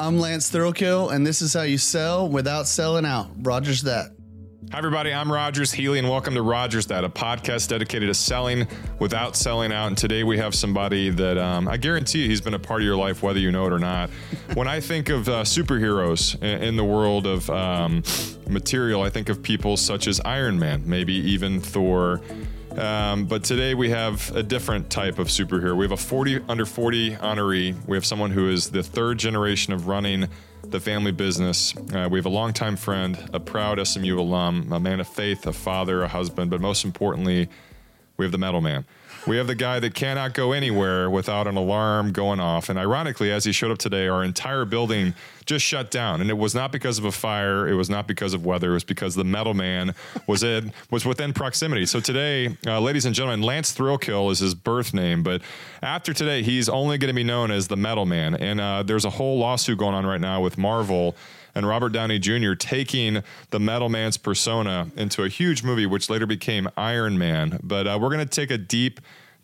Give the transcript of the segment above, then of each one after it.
I'm Lance Thurlkill, and this is how you sell without selling out. Rogers that. Hi, everybody. I'm Rogers Healy, and welcome to Rogers That, a podcast dedicated to selling without selling out. And today we have somebody that um, I guarantee he's been a part of your life, whether you know it or not. when I think of uh, superheroes in, the world of um, material, I think of people such as Iron Man, maybe even Thor. Um, but today we have a different type of superhero. We have a 40 under 40 honoree. We have someone who is the third generation of running the family business. Uh, we have a longtime friend, a proud SMU alum, a man of faith, a father, a husband, but most importantly, we have the metal man. We have the guy that cannot go anywhere without an alarm going off. And ironically, as he showed up today, our entire building just shut down. And it was not because of a fire. It was not because of weather. It was because the metal man was in was within proximity. So today, uh, ladies and gentlemen, Lance Thrillkill is his birth name, but after today, he's only going to be known as the metal man. And uh, there's a whole lawsuit going on right now with Marvel and Robert Downey Jr. taking the Metal Man's persona into a huge movie, which later became Iron Man. But uh, we're going to take a deep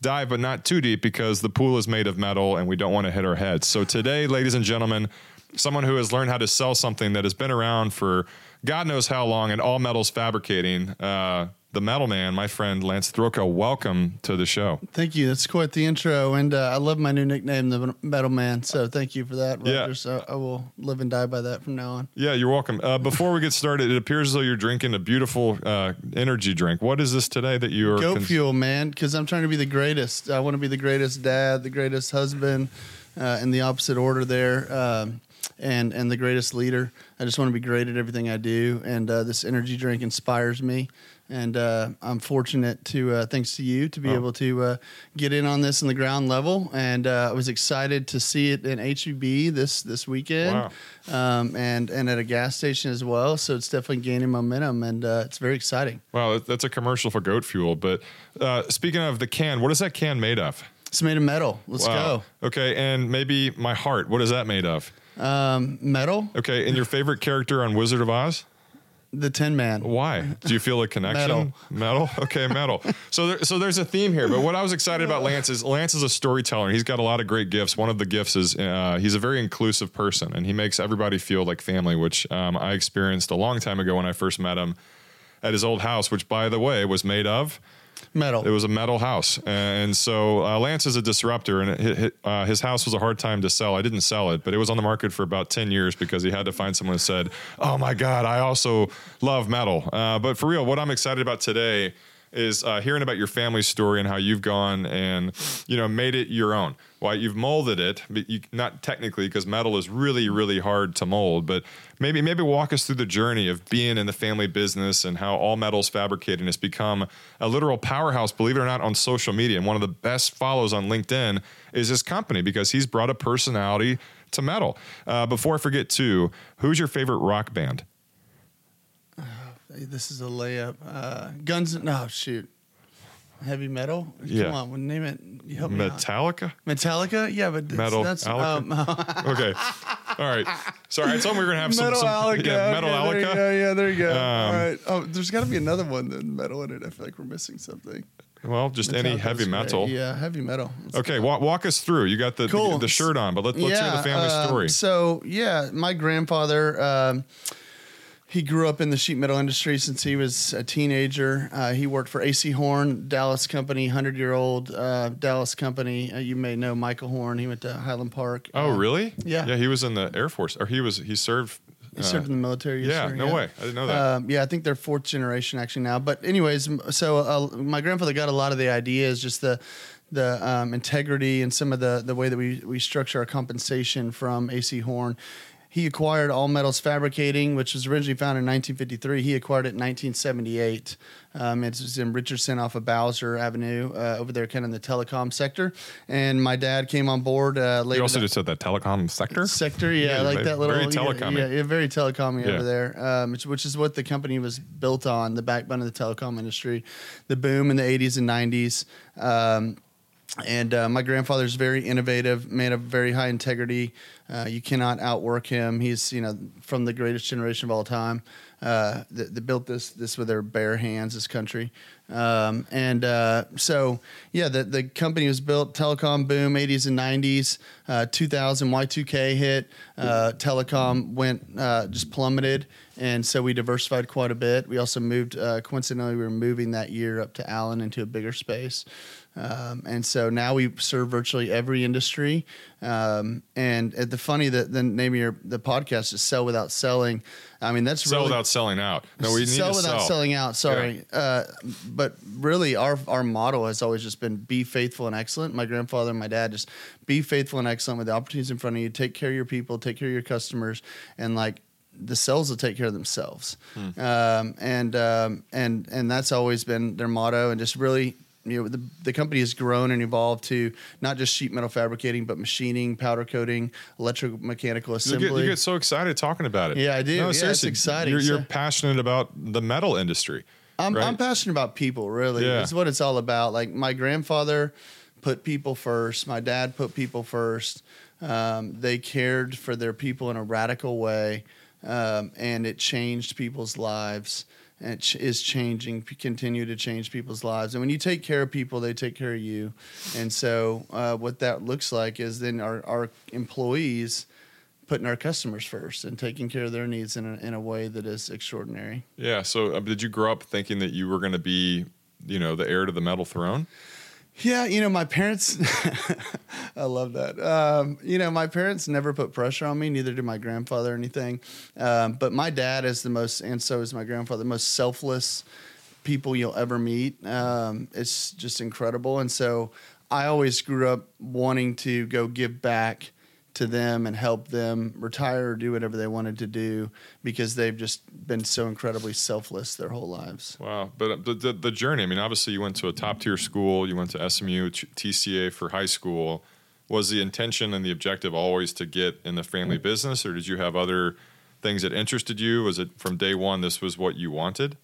dive, but not too deep because the pool is made of metal and we don't want to hit our heads. So today, ladies and gentlemen, someone who has learned how to sell something that has been around for God knows how long and all metals fabricating. Uh, the metal man, my friend Lance Thurlkill. Welcome to the show. Thank you. That's quite the intro, and uh, I love my new nickname, the metal man. So thank you for that, Roger. Yeah. So I will live and die by that from now on. Yeah, you're welcome. Uh, before we get started, it appears as though you're drinking a beautiful uh, energy drink. What is this today that you are? Goat cons- fuel, man. Because I'm trying to be the greatest. I want to be the greatest dad, the greatest husband, uh, in the opposite order there. Um, and and the greatest leader. I just want to be great at everything I do, and uh, this energy drink inspires me and uh, I'm fortunate to, uh, thanks to you, to be oh. able to uh, get in on this in the ground level. And uh, I was excited to see it in HEB this this weekend, wow. um, and and at a gas station as well. So it's definitely gaining momentum, and uh, it's very exciting. Wow, that's a commercial for goat fuel. But uh, speaking of the can, what is that can made of? It's made of metal. Let's wow. go. Okay, and maybe my heart. What is that made of? Um, metal. Okay, and your favorite character on Wizard of Oz? The Tin Man. Why? Do you feel a connection? metal. Metal. Okay, metal. so, there, so there's a theme here. But what I was excited about Lance is Lance is a storyteller. He's got a lot of great gifts. One of the gifts is uh, he's a very inclusive person, and he makes everybody feel like family, which um, I experienced a long time ago when I first met him at his old house, which, by the way, was made of Metal. It was a metal house, and so uh, Lance is a disruptor, and it, uh, his house was a hard time to sell. I didn't sell it, but it was on the market for about ten years because he had to find someone who said, "Oh my God, I also love metal." Uh, but for real, what I'm excited about today is uh, hearing about your family story and how you've gone and you know made it your own. Why you've molded it, but you, not technically because metal is really really hard to mold. But maybe maybe walk us through the journey of being in the family business and how all metals fabricating has become a literal powerhouse. Believe it or not, on social media, and one of the best follows on LinkedIn is this company because he's brought a personality to metal. Uh, before I forget, too, who's your favorite rock band? This is a layup. Uh, guns. No, shoot. Heavy metal. Yeah. Come on, name it. You help me. Metallica. Metallica. Yeah, but metal. That's um, okay. All right. Sorry, I told him we were gonna have some. Metal some, Yeah, metal okay. Yeah, yeah. There you go. Um, All right. Oh, there's got to be another one than metal in it. I feel like we're missing something. Well, just any heavy metal. Yeah, heavy metal. Okay, walk, walk us through. You got the cool. the, the, shirt on, but let, us yeah, hear the family uh, story. So yeah, my grandfather. Um, he grew up in the sheet metal industry since he was a teenager. Uh, he worked for AC Horn, Dallas company, hundred year old uh, Dallas company. Uh, you may know Michael Horn. He went to Highland Park. Oh, uh, really? Yeah. Yeah, he was in the Air Force, or he was he served. He served in the military. yeah, no yeah. way. I didn't know that. Um, yeah, I think they're fourth generation actually now. But anyways, so uh, my grandfather got a lot of the ideas, just the the um, integrity and some of the the way that we we structure our compensation from AC Horn. He acquired All Metals Fabricating, which was originally founded in 1953. He acquired it in 1978. Um, it's in Richardson off of Bowser Avenue uh, over there, kind of in the telecom sector. And my dad came on board uh, later. You also just said that telecom sector? Sector, yeah, yeah like that little. Very telecom. Yeah, yeah, very telecom yeah. over there, um, which, which, is what the company was built on, the backbone of the telecom industry, the boom in the 80s and 90s. Um, and uh, my grandfather's very innovative, man of very high integrity. Uh, you cannot outwork him. He's you know from the greatest generation of all time. Uh, that, that built this this with their bare hands, this country. Um, and uh, so yeah, the the company was built. Telecom boom, 80s and 90s. Uh, 2000 Y2K hit. Uh, telecom went just plummeted, and so we diversified quite a bit. We also moved. Coincidentally, we were moving that year up to Allen into a bigger space. Um, and so now we serve virtually every industry. Um, and the funny that the name of your the podcast is "Sell Without Selling." I mean, that's Sell really, without selling out. No, we need sell to without sell. selling out. Sorry, uh, but really, our our motto has always just been be faithful and excellent. My grandfather and my dad just be faithful and excellent with the opportunities in front of you. Take care of your people. Take care of your customers, and like the sales will take care of themselves. Hmm. Um, and um, and and that's always been their motto. And just really. You know, the, the company has grown and evolved to not just sheet metal fabricating, but machining, powder coating, electromechanical You assembly. get, you get so excited talking about it. Yeah, I do. No, Yeah, it's seriously, exciting. You're, you're So- passionate about the metal industry. I'm, right? I'm passionate about people, really. Yeah. It's what it's all about. Like my grandfather put people first. My dad put people first. Um, they cared for their people in a radical way, um, and it changed people's lives. And is changing, continue to change people's lives. And when you take care of people, they take care of you. And so, uh, what that looks like is then our, our employees putting our customers first and taking care of their needs in a, in a way that is extraordinary. Yeah. So, uh, did you grow up thinking that you were going to be, you know, the heir to the metal throne? Yeah, you know, my parents, I love that. Um, you know, my parents never put pressure on me, neither did my grandfather or anything. Um, but my dad is the most, and so is my grandfather, the most selfless people you'll ever meet. Um, it's just incredible. And so I always grew up wanting to go give back to them and help them retire or do whatever they wanted to do because they've just been so incredibly selfless their whole lives. Wow. But uh, the, the, the journey, I mean, obviously you went to a top tier school, you went to SMU, TCA for high school. Was the intention and the objective always to get in the family business, or did you have other things that interested you? Was it from day one this was what you wanted?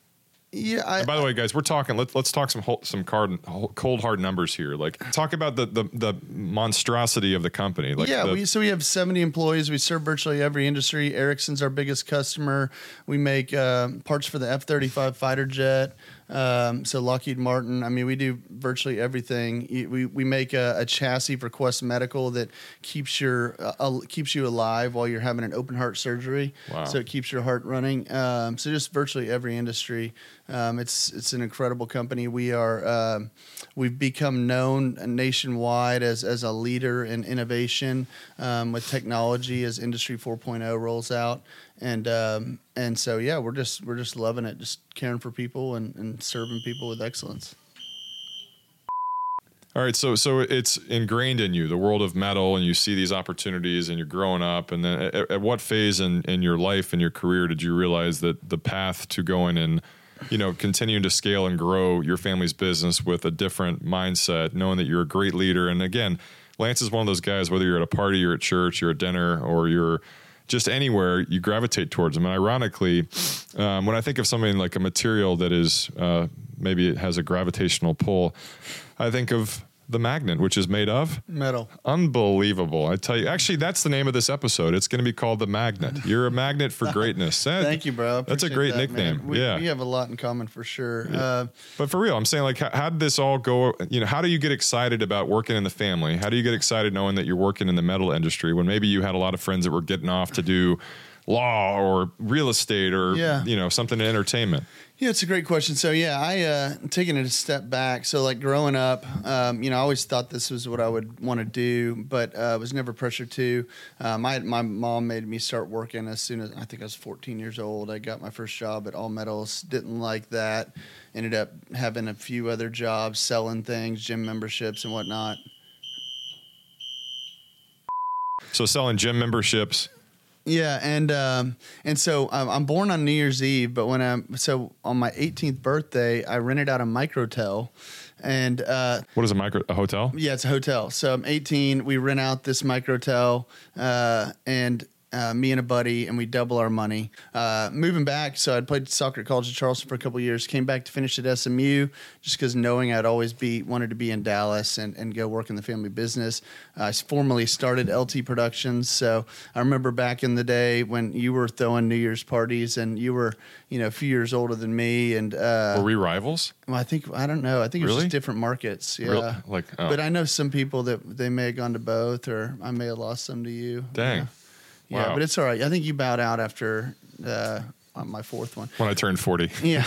Yeah, I, And by the way, guys, we're talking. Let's let's talk some whole, some card, cold hard numbers here. Like talk about the the, the monstrosity of the company. Like yeah, the, we so we have 70 employees. We serve virtually every industry. Ericsson's our biggest customer. We make uh, parts for the F-35 fighter jet. Um, so Lockheed Martin. I mean, we do virtually everything. We we make a, a chassis for Quest Medical that keeps your uh, keeps you alive while you're having an open heart surgery. Wow. So it keeps your heart running. Um, so just virtually every industry. Um, it's it's an incredible company. We are um, we've become known nationwide as as a leader in innovation um, with technology as Industry 4.0 rolls out, and um, and so yeah, we're just we're just loving it, just caring for people and, and serving people with excellence. All right, so so it's ingrained in you the world of metal, and you see these opportunities, and you're growing up. And then, at, at what phase in, in your life and your career did you realize that the path to going and you know continuing to scale and grow your family's business with a different mindset, knowing that you're a great leader? And again, Lance is one of those guys. Whether you're at a party, you're at church, you're at dinner, or you're just anywhere you gravitate towards them. And ironically, um, when I think of something like a material that is uh, maybe it has a gravitational pull, I think of the magnet, which is made of Metal. unbelievable. I tell you, actually, that's the name of this episode. It's going to be called the magnet. You're a magnet for greatness. Eh, Thank you, bro. That's a great that, nickname. We, yeah. we have a lot in common for sure. Uh, But for real, I'm saying like, how, how did this all go? You know, how do you get excited about working in the family? How do you get excited knowing that you're working in the metal industry when maybe you had a lot of friends that were getting off to do law or real estate or Yeah. you know something in entertainment? Yeah, it's a great question. So yeah, I uh, taking it a step back. So like growing up, um, you know, I always thought this was what I would want to do, but uh, was never pressured to. Uh, my my mom made me start working as soon as I think I was 14 years old. I got my first job at All Metals. Didn't like that. Ended up having a few other jobs, selling things, gym memberships, and whatnot. So selling gym memberships. Yeah, and um, and so um, I'm born on New Year's Eve, but when I'm so on my 18th birthday, I rented out a microtel, and uh, What is a micro a hotel? yeah, it's a hotel. So I'm 18. We rent out this microtel, uh, and uh, me and a buddy, and we double our money. Uh, moving back, so I'd played soccer at College of Charleston for a couple years. Came back to finish at SMU, just because knowing I'd always be wanted to be in Dallas and, and go work in the family business. I formally started LT Productions. So I remember back in the day when you were throwing New Year's parties, and you were you know a few years older than me, and uh, Were we rivals? well, I think I don't know. I think it was Really? just different markets. Yeah. Real- like, oh. But I know some people that they may have gone to both, or I may have lost some to you. Dang. Yeah, Yeah, Wow. but it's all right. I think you bowed out after uh, my fourth one. When I turned 40. Yeah.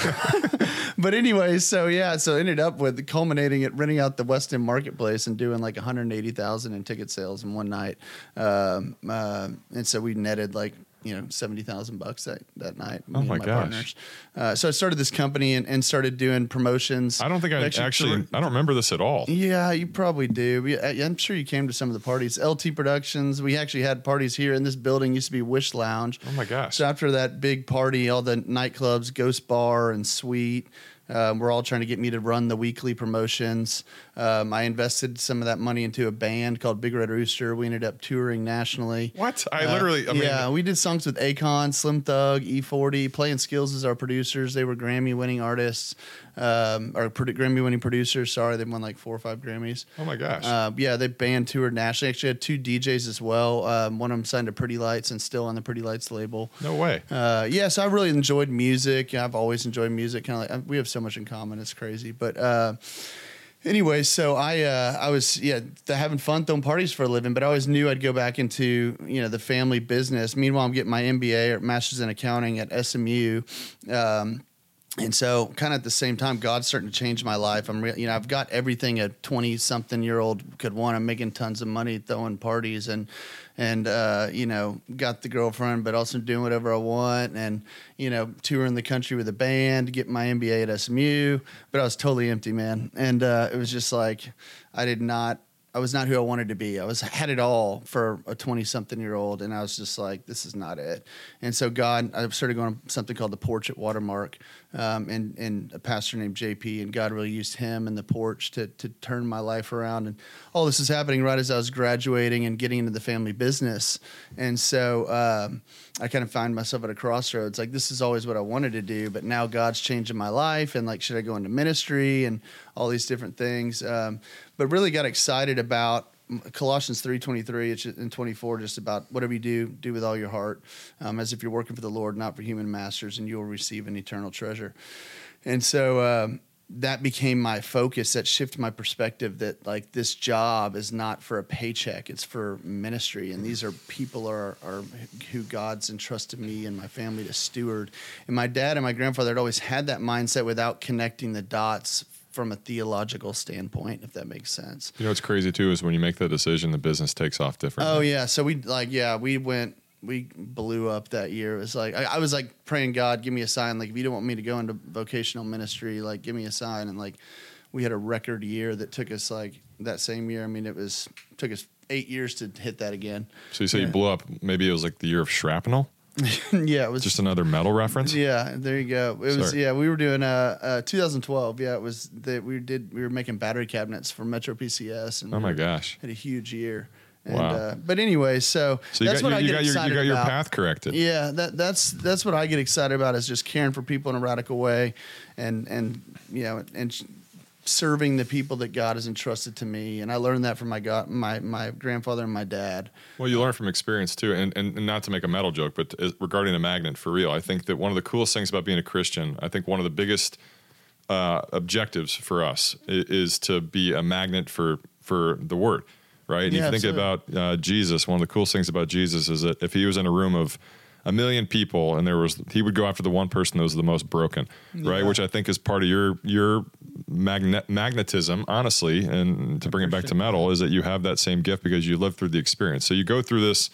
but anyway, so yeah, so ended up with culminating at renting out the West End Marketplace and doing like 180,000 in ticket sales in one night. Um, uh, and so we netted like you know seventy thousand bucks that that night. Oh me and my gosh. Uh, so I started this company and, and started doing promotions. I don't think I We actually, I don't remember this at all. yeah, you probably do. We, I- I'm sure you came to some of the parties. LT Productions. We actually had parties here in this building. Used to be Wish Lounge. Oh my gosh. So after that big party, all the nightclubs, Ghost Bar and Sweet, um, were all trying to get me to run the weekly promotions. Um, I invested some of that money into a band called Big Red Rooster. We ended up touring nationally. What? I Uh, literally, I mean, yeah, we did songs with Akon, Slim Thug, E40, Play-N-Skillz as our producers. They were Grammy winning artists, um, or produ- Grammy winning producers. Sorry, they won like four or five Grammys. oh my gosh. Uh, yeah, they band toured nationally. Actually, had two DJs as well. Um, one of them signed to Pretty Lights and still on the Pretty Lights label. no way. Uh, yeah, so I really enjoyed music. I've always enjoyed music. Kind of like we have so much in common. It's crazy. But uh, anyway, so I uh, I was yeah having fun throwing parties for a living, but I always knew I'd go back into you know the family business. Meanwhile, I'm getting my MBA or Masters in Accounting at SMU. Um, and so, kind of at the same time, God's starting to change my life. I'm, you know, I've got everything a twenty-something-year-old could want. I'm making tons of money, throwing parties, and and uh, you know, got the girlfriend, but also doing whatever I want, and you know, touring the country with a band, get my MBA at SMU. But I was totally empty, man, and uh, it was just like I did not. I was not who I wanted to be. I was had it all for a twenty-something-year-old, and I was just like, this is not it. And so God, I started going something called the Porch at Watermark, um, and and a pastor named JP, and God really used him and the porch to to turn my life around. And all this is happening right as I was graduating and getting into the family business. And so um, I kind of find myself at a crossroads. Like this is always what I wanted to do, but now God's changing my life, and like should I go into ministry and all these different things. Um, but really got excited about Colossians three twenty three and twenty four, just about whatever you do, do with all your heart, um, as if you're working for the Lord, not for human masters, and you will receive an eternal treasure. And so um, that became my focus. That shifted my perspective. That like this job is not for a paycheck; it's for ministry, and these are people are are who God's entrusted me and my family to steward. And my dad and my grandfather had always had that mindset without connecting the dots from a theological standpoint, if that makes sense. You know what's crazy too is when you make that decision, the business takes off differently. Oh yeah, so we like yeah we went we blew up that year. It was like I, I was like praying God, give me a sign. Like if you don't want me to go into vocational ministry, like give me a sign. And like we had a record year that took us like that same year. I mean, it was took us eight years to hit that again. So you say you blew up. Maybe it was like the year of shrapnel. yeah, it was Just another metal reference. Yeah, there you go. It was yeah. We were doing uh, uh 2012. Yeah, it was that we did we were making battery cabinets for Metro PCS. And Oh my gosh. had a huge year. And, Wow. Uh, but anyway, so, So that's got what you, I you get got your you got your about. path corrected. Yeah, that that's that's what I get excited about is just caring for people in a radical way, and and you know and serving the people that God has entrusted to me. And I learned that from my God, my my grandfather and my dad. Well, you learn from experience too, and, and, and not to make a metal joke, but as- regarding the magnet for real, I think that one of the coolest things about being a Christian, I think one of the biggest uh, objectives for us is, is to be a magnet for for the word, right? And Yeah, if you think absolutely. about uh, Jesus, one of the coolest things about Jesus is that if he was in a room of a million people and there was he would go after the one person that was the most broken right? Which i think is part of your your magnet magnetism honestly and to bring it back to metal is that you have that same gift because you lived through the experience. So you go through this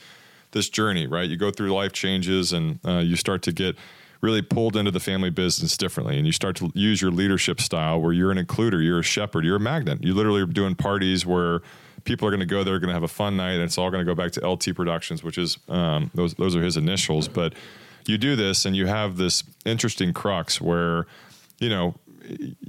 this journey right? You go through life changes and uh, you start to get really pulled into the family business differently and you start to use your leadership style where you're an includer you're a shepherd you're a magnet. You literally are doing parties where people are going to go there, going to have a fun night, and it's all going to go back to LT Productions, which is um, those those are his initials. But you do this, and you have this interesting crux where you know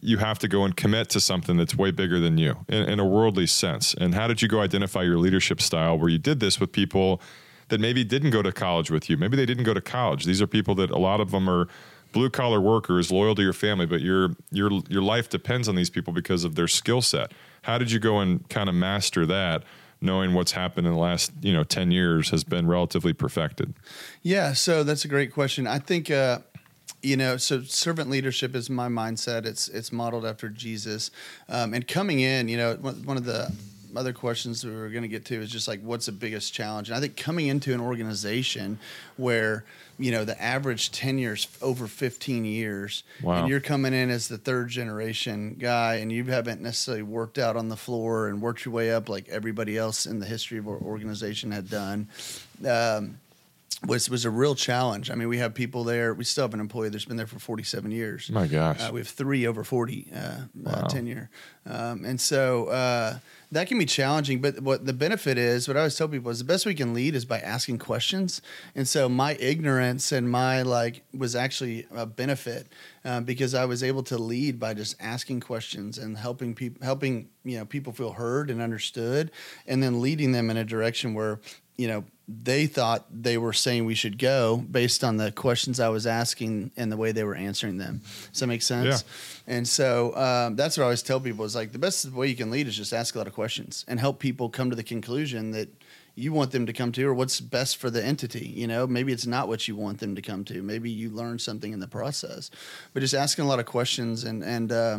you have to go and commit to something that's way bigger than you in, in a worldly sense. And how did you go identify your leadership style where you did this with people? that maybe didn't go to college with you. Maybe they didn't go to college. These are people that a lot of them are blue collar workers, loyal to your family, but your your your life depends on these people because of their skill set. How did you go and kind of master that? knowing what's happened in the last you know 10 years has been relatively perfected yeah so that's a great question i think uh, you know so servant leadership is my mindset it's it's modeled after jesus um, and coming in you know one of the other questions we were going to get to is just like what's the biggest challenge and i think coming into an organization where you know the average tenure is over 15 years wow. and you're coming in as the third generation guy and you haven't necessarily worked out on the floor and worked your way up like everybody else in the history of our organization had done um, was was a real challenge. I mean, we have people there. We still have an employee that's been there for 47 years. My gosh, uh, we have three over 40 uh, uh wow. uh, tenure, um, and so uh, that can be challenging. But what the benefit is, what I always tell people is the best we can lead is by asking questions. And so my ignorance and my like was actually a benefit uh, because I was able to lead by just asking questions and helping people, helping you know people feel heard and understood, and then leading them in a direction where you know they thought they were saying we should go based on the questions I was asking and the way they were answering them. Does that make sense? Yeah. And so um, that's what I always tell people is like the best way you can lead is just ask a lot of questions and help people come to the conclusion that you want them to come to or what's best for the entity you know? Maybe it's not what you want them to come to. Maybe you learn something in the process. But just asking a lot of questions and and uh,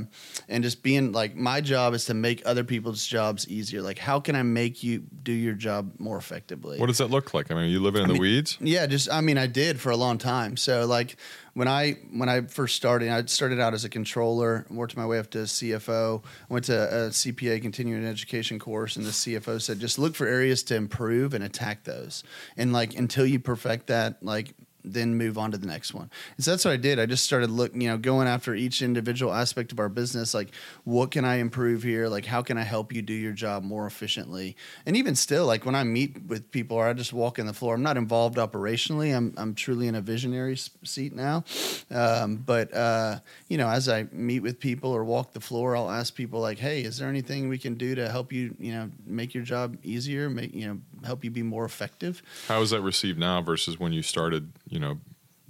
and just being like my job is to make other people's jobs easier. Like how can i make you do your job more effectively? What does that look like? I mean are you living in I the mean, weeds? yeah just i mean i did for a long time. So like when I when I first started, I started out as a controller, worked my way up to CFO. Went to a CPA continuing education course, and the CFO said just look for areas to improve and attack those. And like until you perfect that, like then move on to the next one. And so that's what I did. I just started looking, you know, going after each individual aspect of our business. Like, what can I improve here? Like, how can I help you do your job more efficiently? And even still, like when I meet with people or I just walk in the floor, I'm not involved operationally. I'm, I'm truly in a visionary seat now. Um, but, uh, you know, as I meet with people or walk the floor, I'll ask people like, Hey, is there anything we can do to help you, you know, make your job easier, make, you know, help you be more effective? How is that received now versus when you started? you know,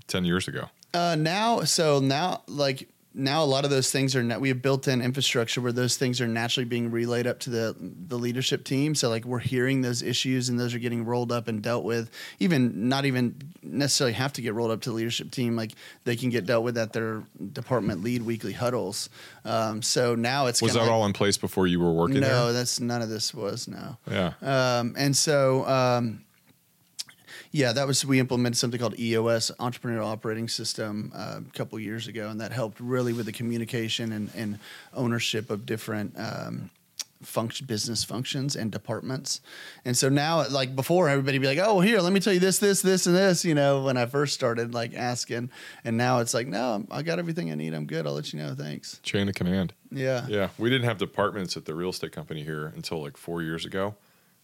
10 years ago? Uh, now, so now, like, now a lot of those things are we have built-in infrastructure where those things are naturally being relayed up to the the leadership team. So like we're hearing those issues and those are getting rolled up and dealt with. Even not even necessarily have to get rolled up to the leadership team like they can get dealt with at their department lead weekly huddles. Um, so now it's was that like, all in place before you were working no there? that's none of this was no. Yeah. Um, and so um, yeah, that was we implemented something called EOS, Entrepreneurial Operating System, uh, a couple years ago, and that helped really with the communication and, and ownership of different. Um, function business functions and departments. And so now like before everybody be like oh here let me tell you this this this and this you know when i first started like asking. And now it's like no i got everything i need. I'm good. I'll let you know. Thanks. Chain of command. Yeah. Yeah. We didn't have departments at the real estate company here until like four years ago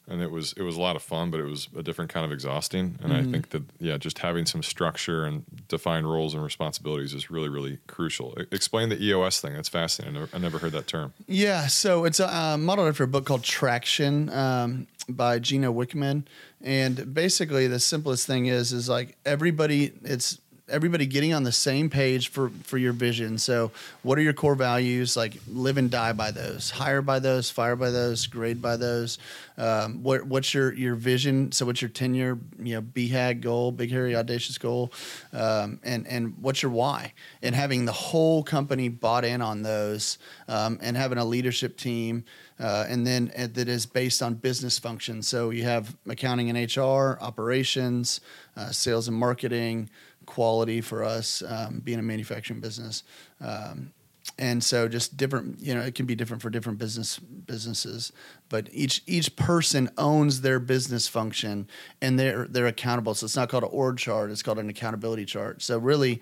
and it was it was a lot of fun, but it was a different kind of exhausting. And mm-hmm. I think that yeah, just having some structure and defined roles and responsibilities is really really crucial. explain the EOS thing. That's fascinating. I never, I never heard that term. Yeah, so it's a, uh, modeled after a book called Traction um, by Gino Wickman, and basically the simplest thing is is like everybody it's everybody getting on the same page for for your vision. So, what are your core values? Like, live and die by those. Hire by those. Fire by those. Grade by those. Um, what what's your your vision? So, what's your ten year you know BHAG goal, big hairy audacious goal, um, and and what's your why? And having the whole company bought in on those, um, and having a leadership team. Uh, and then uh, that is based on business functions. So you have accounting and HR, operations, uh, sales and marketing, quality for us um, being a manufacturing business. Um, and so just different you know it can be different for different business businesses but each each person owns their business function and they're they're accountable so it's not called an org chart it's called an accountability chart so really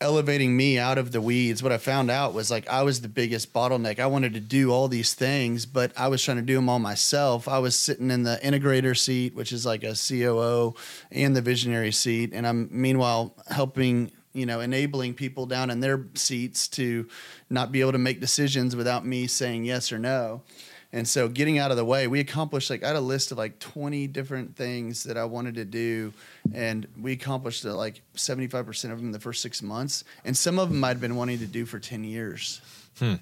elevating me out of the weeds, what I found out was like I was the biggest bottleneck. I wanted to do all these things, but I was trying to do them all myself. I was sitting in the integrator seat, which is like a COO, and the visionary seat, and I'm meanwhile helping you know enabling people down in their seats to not be able to make decisions without me saying yes or no And so getting out of the way, we accomplished like I had a list of like 20 different things that I wanted to do, and we accomplished like 75% of them in the first six months, and some of them I'd been wanting to do for 10 years. Hmm.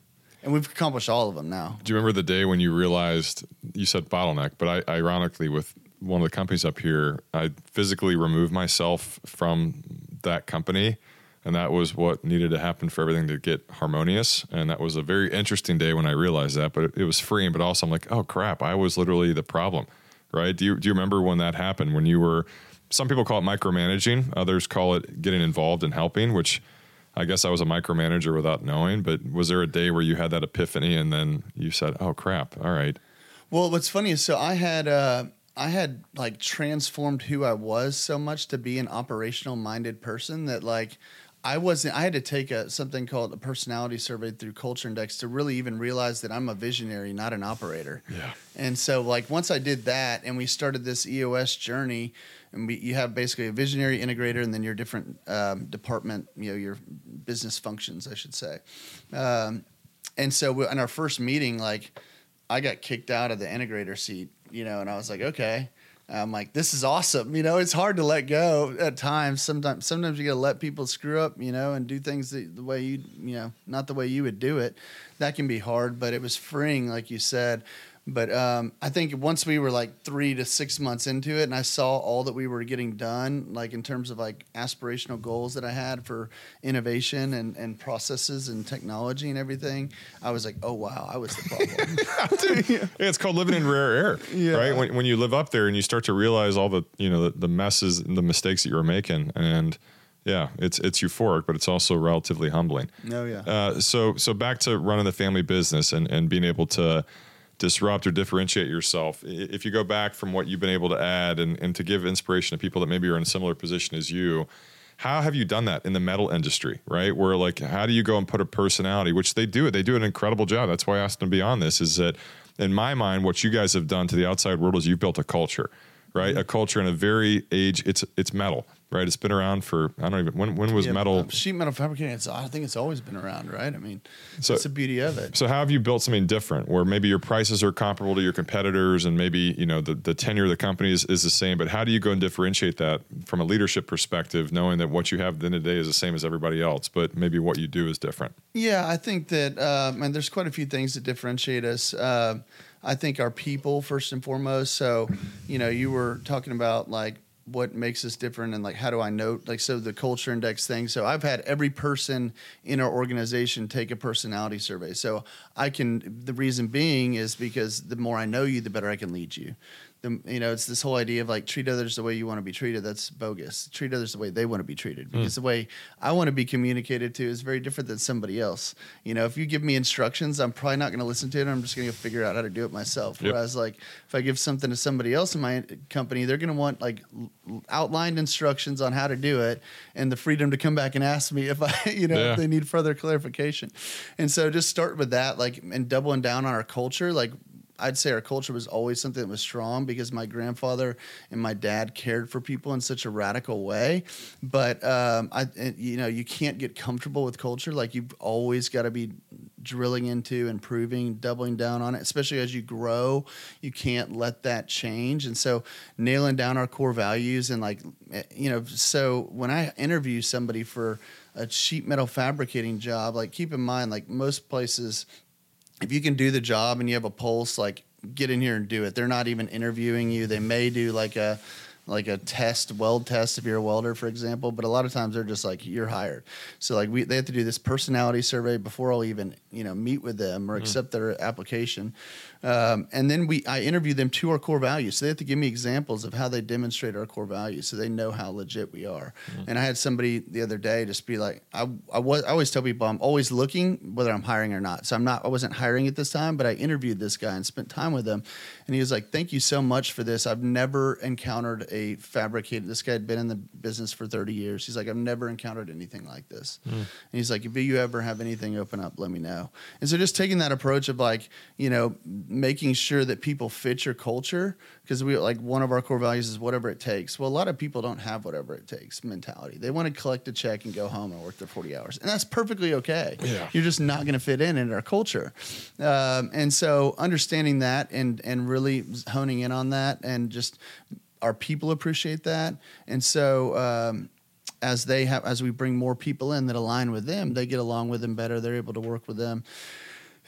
And we've accomplished all of them now. Do you remember the day when you realized you said bottleneck, but I, ironically, with one of the companies up here, I physically removed myself from that company and that was what needed to happen for everything to get harmonious. And that was a very interesting day when i realized that but it, it was freeing but also i'm like oh crap i was literally the problem right? Do you, do you remember when that happened? When you were some people call it micromanaging others call it getting involved and helping which i guess i was a micromanager without knowing but was there a day where you had that epiphany and then you said oh crap all right? Well what's funny is so i had uh I had like transformed who I was so much to be an operational minded person that like I wasn't. I had to take a something called a personality survey through Culture Index to really even realize that I'm a visionary, not an operator. Yeah. And so, like, once I did that, and we started this EOS journey, and we, you have basically a visionary integrator, and then your different um, department, you know, your business functions, I should say. Um, and so, we, in our first meeting, like, I got kicked out of the integrator seat, you know, and I was like, okay I'm like, this is awesome. You know, it's hard to let go at times. Sometimes, sometimes you got to let people screw up, you know, and do things the, the, way you, you know, not the way you would do it. That can be hard, but it was freeing, like you said. But um, I think once we were like three to six months into it, and I saw all that we were getting done, like in terms of like aspirational goals that I had for innovation and, and processes and technology and everything, I was like, oh wow, I was the problem. yeah, it's called living in rare air, yeah. right? When, when you live up there and you start to realize all the you know the, the messes and the mistakes that you were making, and yeah, it's it's euphoric, but it's also relatively humbling. No, oh, yeah. Uh, so so back to running the family business and and being able to disrupt or differentiate yourself. If you go back from what you've been able to add and, and to give inspiration to people that maybe are in a similar position as you, how have you done that in the metal industry, right? Where like, how do you go and put a personality, which they do it, they do an incredible job. That's why I asked them to be on this is that in my mind, what you guys have done to the outside world is you've built a culture, right? Mm-hmm. A culture in a very age, it's, it's metal right? It's been around for I don't even when when was yeah, metal sheet metal fabricating? It's I think it's always been around, right? I mean, so, that's the beauty of it. So how have you built something different where maybe your prices are comparable to your competitors and maybe you know the the tenure of the company is, is the same, but how do you go and differentiate that from a leadership perspective, knowing that what you have at the end of the day is the same as everybody else, but maybe what you do is different? Yeah, I think that um, and there's quite a few things that differentiate us. Uh, I think our people first and foremost. So, you know, you were talking about like what makes us different and like how do I note like so the culture index thing. So I've had every person in our organization take a personality survey. So I can the reason being is because the more I know you, the better I can lead you the, you know, it's this whole idea of like treat others the way you want to be treated. That's bogus. Treat others the way they want to be treated hmm. because mm. the way I want to be communicated to is very different than somebody else. You know, if you give me instructions, I'm probably not going to listen to it. I'm just going to figure out how to do it myself. Yep. Whereas, like, if I give something to somebody else in my company, they're going to want like outlined instructions on how to do it and the freedom to come back and ask me if I, you know, yeah. if they need further clarification. And so just start with that, like, and doubling down on our culture. Like, I'd say our culture was always something that was strong because my grandfather and my dad cared for people in such a radical way. But um, I, you know, you can't get comfortable with culture. Like you've always got to be drilling into, improving, doubling down on it. Especially as you grow, you can't let that change. And so, nailing down our core values and like, eh, you know, so when I interview somebody for a sheet metal fabricating job, like keep in mind, like most places if you can do the job and you have a pulse, like get in here and do it. They're not even interviewing you. They may do like a like a test, weld test if you're a welder, for example. But a lot of times they're just like you're hired. So like we they have to do this personality survey before I'll even you know meet with them or mm. accept their application. Um, and then we I interview them to our core values. So they have to give me examples of how they demonstrate our core values, so they know how legit we are. Mm. And I had somebody the other day just be like, I I was I always tell people I'm always looking whether I'm hiring or not. So I'm not I wasn't hiring at this time, but I interviewed this guy and spent time with him, and he was like, Thank you so much for this. I've never encountered a fabricated. This guy had been in the business for 30 years. He's like, I've never encountered anything like this. And he's like, if you ever have anything open up, let me know. And so just taking that approach of like, you know, making sure that people fit your culture because we like one of our core values is whatever it takes. Well, a lot of people don't have whatever it takes mentality. They want to collect a check and go home and work their 40 hours, and that's perfectly okay. Yeah. You're just not going to fit in in our culture, um, and so understanding that and and really honing in on that, and just our people appreciate that, and so. Um, as they have, as we bring more people in that align with them, they get along with them better. They're able to work with them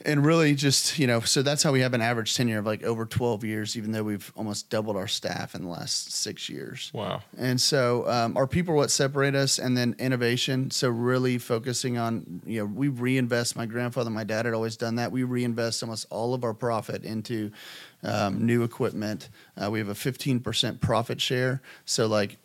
and really just you know so that's how we have an average tenure of like over 12 years even though we've almost doubled our staff in the last six years. Wow. and so um, our people are what separate us and then innovation. So really focusing on you know we reinvest. My grandfather my dad had always done that. We reinvest almost all of our profit into um, new equipment uh, we have a 15% profit share so like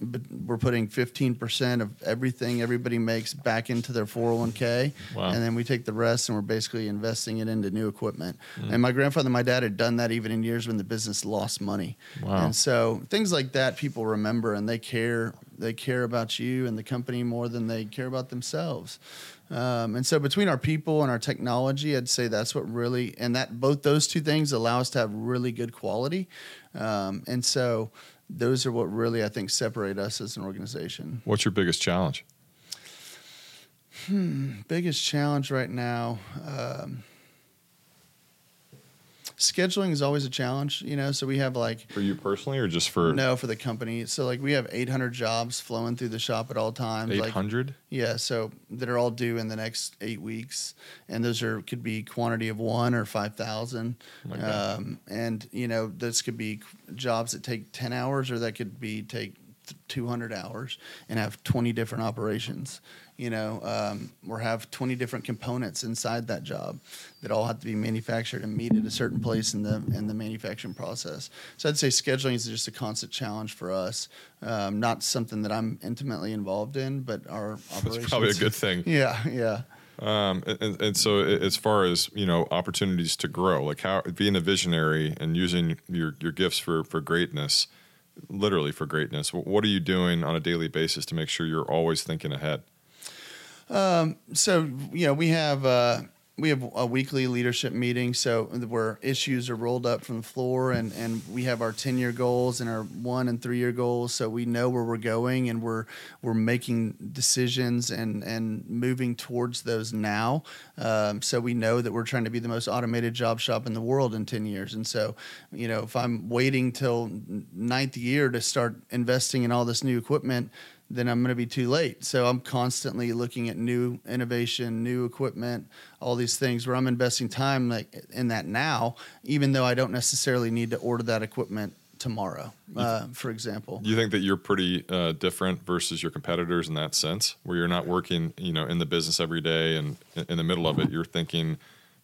we're putting 15% of everything everybody makes back into their 401k Wow. and then we take the rest and we're basically investing it into new equipment Mm. and my grandfather and my dad had done that even in years when the business lost money Wow. and so things like that people remember and they care they care about you and the company more than they care about themselves. Um, and so between our people and our technology i'd say that's what really and that both those two things allow us to have really good quality. Um, and so those are what really i think separate us as an organization. What's your biggest challenge? biggest challenge right now um, scheduling is always a challenge you know so we have like For you personally, or just for no for the company. So like we have 800 jobs flowing through the shop at all times eight like yeah so that are all due in the next eight weeks and those are could be quantity of one or 5000 my um, and you know this could be jobs that take 10 hours or that could be take 200 hours and have 20 different operations you know um, or have 20 different components inside that job that all have to be manufactured and meet at a certain place in the in the manufacturing process so i'd say scheduling is just a constant challenge for us um, not something that i'm intimately involved in but our operations That's probably a good thing. yeah yeah Um, and, and so, as far as you know, opportunities to grow, like how being a visionary and using your your gifts for for greatness, literally for greatness. What are you doing on a daily basis to make sure you're always thinking ahead? So you know we have uh, we have a weekly leadership meeting so where issues are rolled up from the floor and and we have our 10 year goals and our one and three year goals so we know where we're going and we're we're making decisions and and moving towards those now. Um, so we know that we're trying to be the most automated job shop in the world in 10 years. And so you know if i'm waiting till ninth year to start investing in all this new equipment then I'm going to be too late. So I'm constantly looking at new innovation, new equipment, all these things where I'm investing time like in that now, even though I don't necessarily need to order that equipment tomorrow, uh, for example. You think that you're pretty uh, different versus your competitors in that sense, where you're not working, you know, in the business every day and in- in the middle of it, you're thinking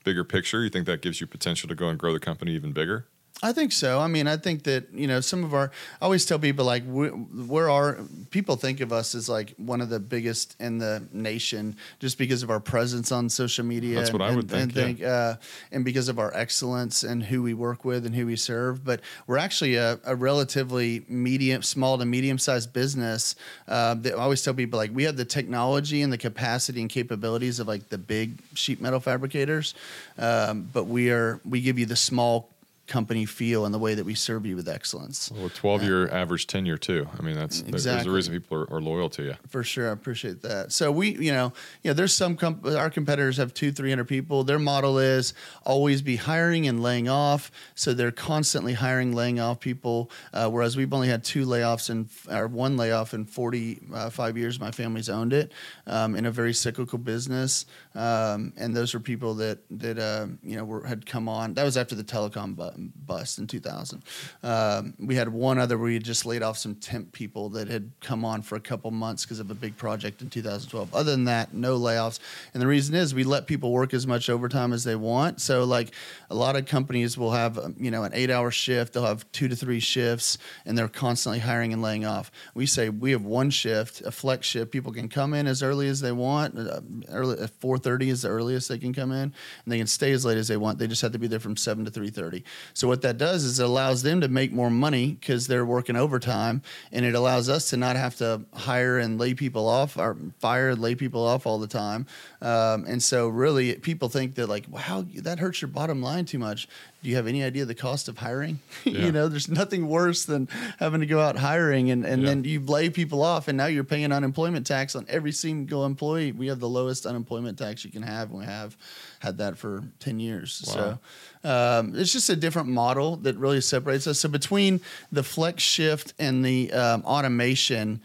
bigger picture? You think that gives you potential to go and grow the company even bigger? I think so. I mean, I think that you know some of our. I always tell people like we, we're our people think of us as like one of the biggest in the nation just because of our presence on social media. That's what I and, would think, And, think, uh, and because of our excellence and who we work with and who we serve. But we're actually a, a relatively medium, small to medium sized business. Uh, that I always tell people like we have the technology and the capacity and capabilities of like the big sheet metal fabricators, um, but we are we give you the small company feel and the way that we serve you with excellence. Well, 12 year average tenure too. I mean, that's there- there's Exactly. a reason people are, are loyal to you. For sure, I appreciate that. So we, you know, yeah, there's some comp- our competitors have two, three hundred people. Their model is always be hiring and laying off. So they're constantly hiring, laying off people. Uh, whereas we've only had two layoffs and or one layoff in 45 uh, years. My family's owned it um, in a very cyclical business, um, and those were people that that uh, you know were, had come on. That was after the telecom bu- bust in two thousand. Um, we had one other where we had just laid off some temp people that had come on for a couple months because of a big project in 2012. Other than that, no layoffs. And the reason is we let people work as much overtime as they want. So like a lot of companies will have um, you know an eight hour shift. They'll have two to three shifts, and they're constantly hiring and laying off. We say we have one shift, a flex shift. People can come in as early as they want. Uh, early at 4:30 is the earliest they can come in, and they can stay as late as they want. They just have to be there from seven to 3:30. So what that does is it allows them to make more money because they're working overtime, and it allows us to not have to hire and lay people off or fire and lay people off all the time. Um, and so really, people think that like, wow, that hurts your bottom line too much. Do you have any idea the cost of hiring? Yeah. you know, there's nothing worse than having to go out hiring and, and Yeah. then you lay people off and now you're paying unemployment tax on every single employee. We have the lowest unemployment tax you can have. and We have had that for 10 years. Wow. So um, it's just a different model that really separates us. So between the flex shift and the um, automation,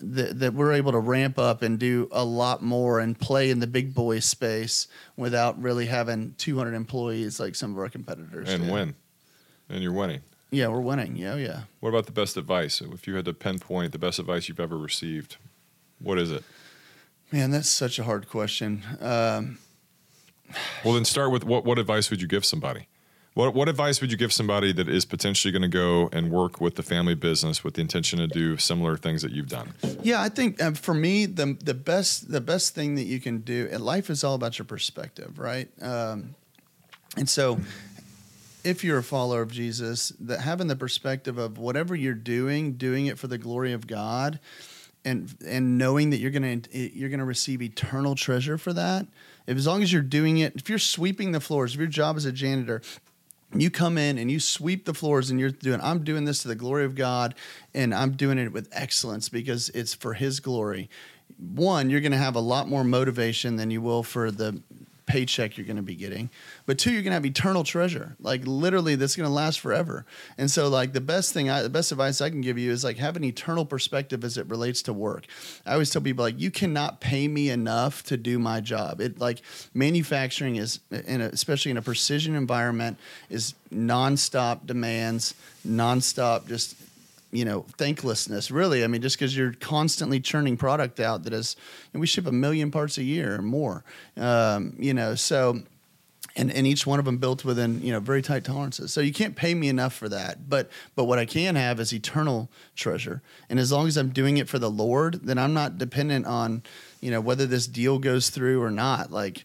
that, that we're able to ramp up and do a lot more and play in the big boy space without really having 200 employees like some of our competitors. and do. win, and you're winning. Yeah, we're winning. Yeah, yeah. What about the best advice? If you had to pinpoint the best advice you've ever received, what is it? Man, that's such a hard question. Um, Well, then start with what, what advice would you give somebody? What, what advice would you give somebody that is potentially going to go and work with the family business with the intention to do similar things that you've done? yeah, I think um, for me, the the best the best thing that you can do, and life is all about your perspective, right? Um, and so, if you're a follower of Jesus, that having the perspective of whatever you're doing, doing it for the glory of God, and and knowing that you're gonna you're gonna receive eternal treasure for that. If as long as you're doing it, if you're sweeping the floors, if your job as a janitor, you come in and you sweep the floors and you're doing i'm doing this to the glory of god and i'm doing it with excellence because it's for his glory. One you're going to have a lot more motivation than you will for the paycheck you're going to be getting but two you're going to have eternal treasure. Like literally that's going to last forever. And so like the best thing I, the best advice i can give you is like have an eternal perspective as it relates to work. I always tell people like you cannot pay me enough to do my job. It like manufacturing is in a, especially in a precision environment is nonstop demands nonstop just you know thanklessness really. I mean just because you're constantly churning product out that is we ship a million parts a year or more um, you know so and, and each one of them built within you know very tight tolerances. So you can't pay me enough for that. But but what i can have is eternal treasure. And as long as i'm doing it for the lord then i'm not dependent on you know whether this deal goes through or not. Like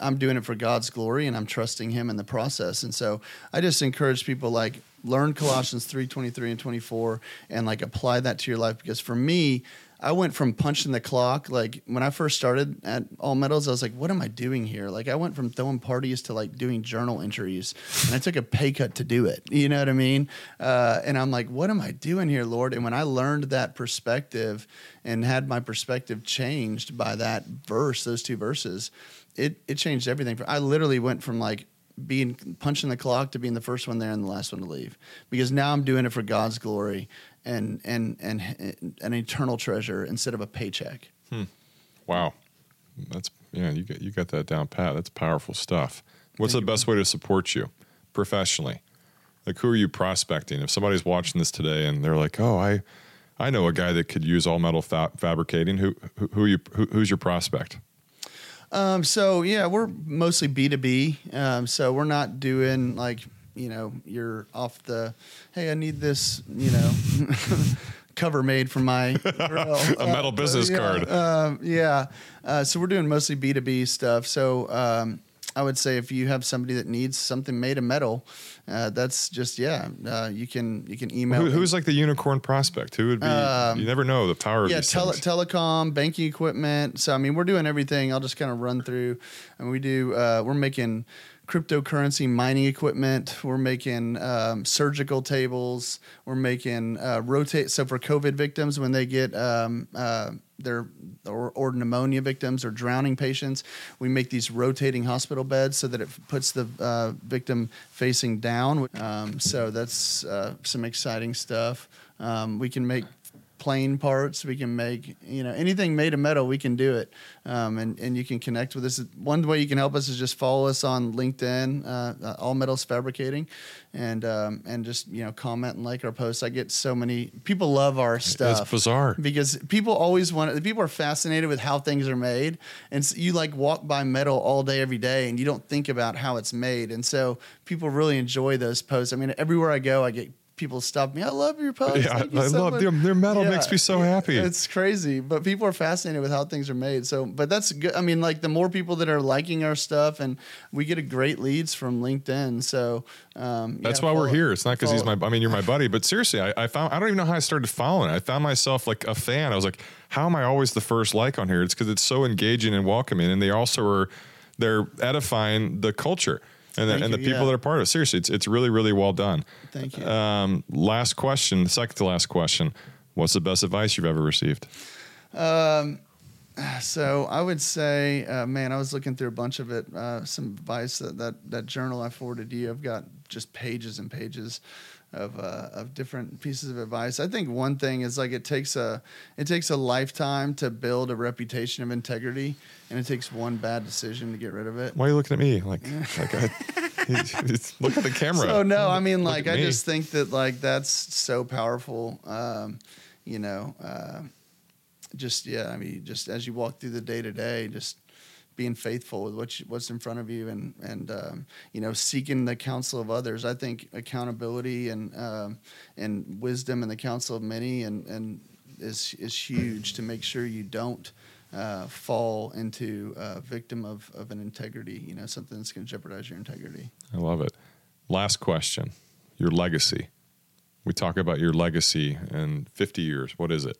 i'm doing it for god's glory and i'm trusting him in the process. And so i just encourage people like learn colossians 3 23 and 24 and like apply that to your life because for me I went from punching the clock. Like when I first started at All Metals, I was like, "What am I doing here?" Like I went from throwing parties to like doing journal entries, and I took a pay cut to do it. You know what I mean? Uh, and I'm like, "What am I doing here, Lord?" And when I learned that perspective and had my perspective changed by that verse, those two verses, it it changed everything. I literally went from like being punching the clock to being the first one there and the last one to leave because now I'm doing it for God's glory and and and an eternal treasure instead of a paycheck. Hmm. Wow, that's yeah, you got you got that down pat. That's powerful stuff. What's the best way to support you professionally? Like, who are you prospecting? If somebody's watching this today and they're like, "Oh, I, I know a guy that could use all metal fa- fabricating," who who, who are you who, who's your prospect? Um, so yeah, we're mostly B two B. Um, so we're not doing like you know you're off the hey I need this you know cover made for my. A metal business yeah, card. Um, yeah. Uh, so we're doing mostly B two B stuff. So um, I would say if you have somebody that needs something made of metal, uh, that's just yeah. Uh, you can you can email. Who, who's like the unicorn prospect? Who would be? you never know the power of Um, yeah, tele- telecom, banking equipment. So I mean, we're doing everything. I'll just kind of run through, and we do. Uh, we're making cryptocurrency mining equipment. We're making um, surgical tables. We're making uh, rotate. So for COVID victims, when they get um, uh, their or, or pneumonia victims or drowning patients, we make these rotating hospital beds so that it puts the uh, victim facing down. Um, so that's uh, some exciting stuff. Um, we can make plane parts. We can make you know anything made of metal. We can do it, um, and and you can connect with us. One way you can help us is just follow us on LinkedIn, uh, All Metals Fabricating, and um, and just you know comment and like our posts. I get so many people love our stuff. It's bizarre. because people always want. The people are fascinated with how things are made, and so you like walk by metal all day every day, and you don't think about how it's made, and so people really enjoy those posts. I mean, everywhere I go, I get people stop me. I love your posts. Yeah, Thank I so love much." their- their metal makes me so happy. It's crazy, but people are fascinated with how things are made. So, but that's good. I mean, like the more people that are liking our stuff, and we get a great leads from LinkedIn. So um, That's yeah, why we're here. It's not because he's my. I mean, you're my buddy, but seriously, I, I found. I don't even know how I started following. I found myself like a fan. I was like, how am I always the first like on here? It's because it's so engaging and welcoming, and they also are they're edifying the culture and the, and the people yeah. that are part of it. Seriously, it's it's really really well done. Thank you. Um, last question, second to last question. What's the best advice you've ever received? Um, So I would say, uh, man, I was looking through a bunch of it. Uh, some advice that, that that journal I forwarded you. I've got just pages and pages of uh, of different pieces of advice. I think one thing is like it takes a it takes a lifetime to build a reputation of integrity, and it takes one bad decision to get rid of it. Why are you looking at me? Like, like I, look at the camera. So no, I mean like I me. just think that like that's so powerful. Um, you know, uh, just yeah, I mean, just as you walk through the day to day, just being faithful with what you, what's in front of you, and and um, you know, seeking the counsel of others. I think accountability and um, and wisdom and the counsel of many and and is is huge to make sure you don't. Uh, fall into a victim of, of an integrity, you know, something that's going to jeopardize your integrity. I love it. Last question. Your legacy. We talk about your legacy in 50 years. What is it?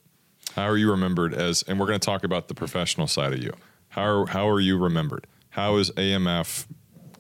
How are you remembered as, and we're going to talk about the professional side of you. How are, how are you remembered? How is AMF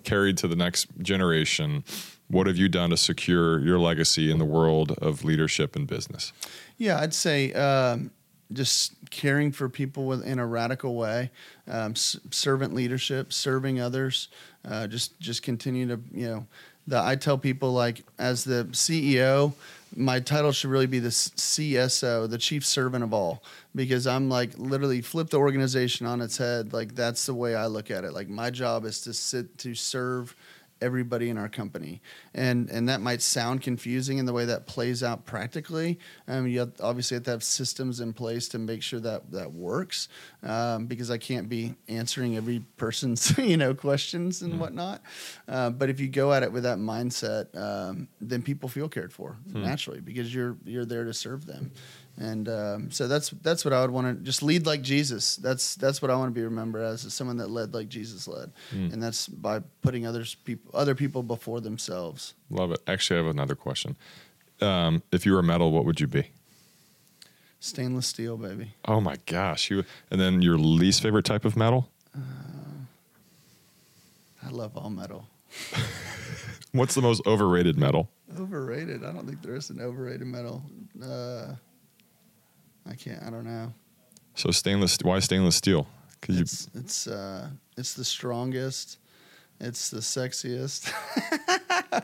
carried to the next generation? What have you done to secure your legacy in the world of leadership and business? Yeah, I'd say um, just caring for people with, in a radical way, um, s- servant leadership, serving others. Uh, just just continue to you know. The, I tell people like as the CEO, my title should really be the CSO, the chief servant of all, because I'm like literally flip the organization on its head. Like that's the way I look at it. Like my job is to sit to serve everybody in our company. And and that might sound confusing in the way that plays out practically. Um, you have, obviously have to have systems in place to make sure that that works um, because i can't be answering every person's you know questions and whatnot. Uh, but if you go at it with that mindset um, then people feel cared for naturally because you're you're there to serve them and um, so that's that's what I would want to just lead like Jesus. That's that's what I want to be remembered as, is someone that led like Jesus led, and that's by putting others people other people before themselves. Love it. Actually, I have another question. Um, if you were metal, what would you be? Stainless steel, baby. Oh my gosh. You, and then your least favorite type of metal? I love all metal. What's the most overrated metal? Overrated. I don't think there is an overrated metal. Uh, I can't. I don't know. So stainless. Why stainless steel? Because you It's it's uh, it's the strongest. It's the sexiest.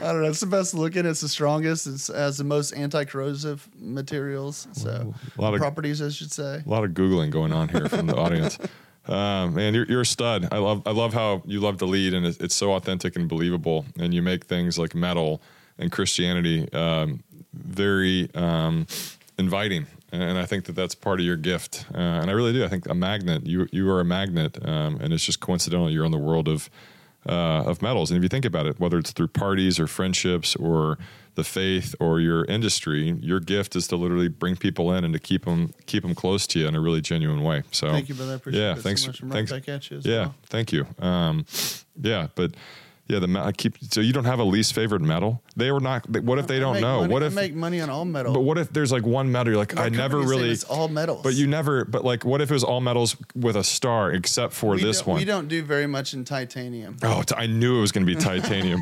I don't know. It's the best looking. It's the strongest. It's has the most anti-corrosive materials. So A lot of- properties, I should say. a lot of googling going on here from the audience. Um, man, you're, you're a stud. I love I love how you love to lead, and it's, it's so authentic and believable. And you make things like metal and Christianity um, very um, inviting. And I think that that's part of your gift. Uh, and I really do. I think a magnet. You you are a magnet, um, and it's just coincidental you're in the world of uh, of metals. And if you think about it, whether it's through parties or friendships or the faith or your industry, your gift is to literally bring people in and to keep them keep them close to you in a really genuine way. So Thank you, brother. I appreciate yeah, thanks. so much. I'm thanks. back at you yeah, well. thank you. Um, yeah, but yeah, the I keep. So you don't have a least favorite metal? They were not. What if they don't know? money- what if? make money on all metal? But what if there's like one metal? You're like, My I never really. It's all metals. But you never. But like, what if it was all metals with a star except for we this one? We don't do very much in titanium. Oh, t- I knew it was going to be titanium.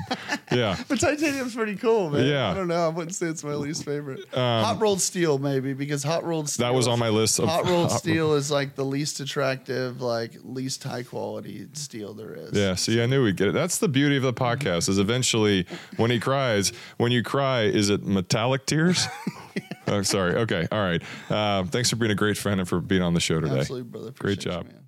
yeah. But titanium's pretty cool, man. Yeah. Um, I don't know. I wouldn't say it's my least favorite. hot rolled steel, maybe, because hot rolled steel. That was on my list of hot rolled hot- steel is like the least attractive, like least high quality steel there is. Yeah, see, I knew we'd get it. That's the beauty of the podcast. Is eventually when he cries, when you cry, is it metallic tears? oh, sorry. Okay. All right. Uh, thanks for being a great friend and for being on the show today. Absolutely, brother. Great Appreciate you, job. man.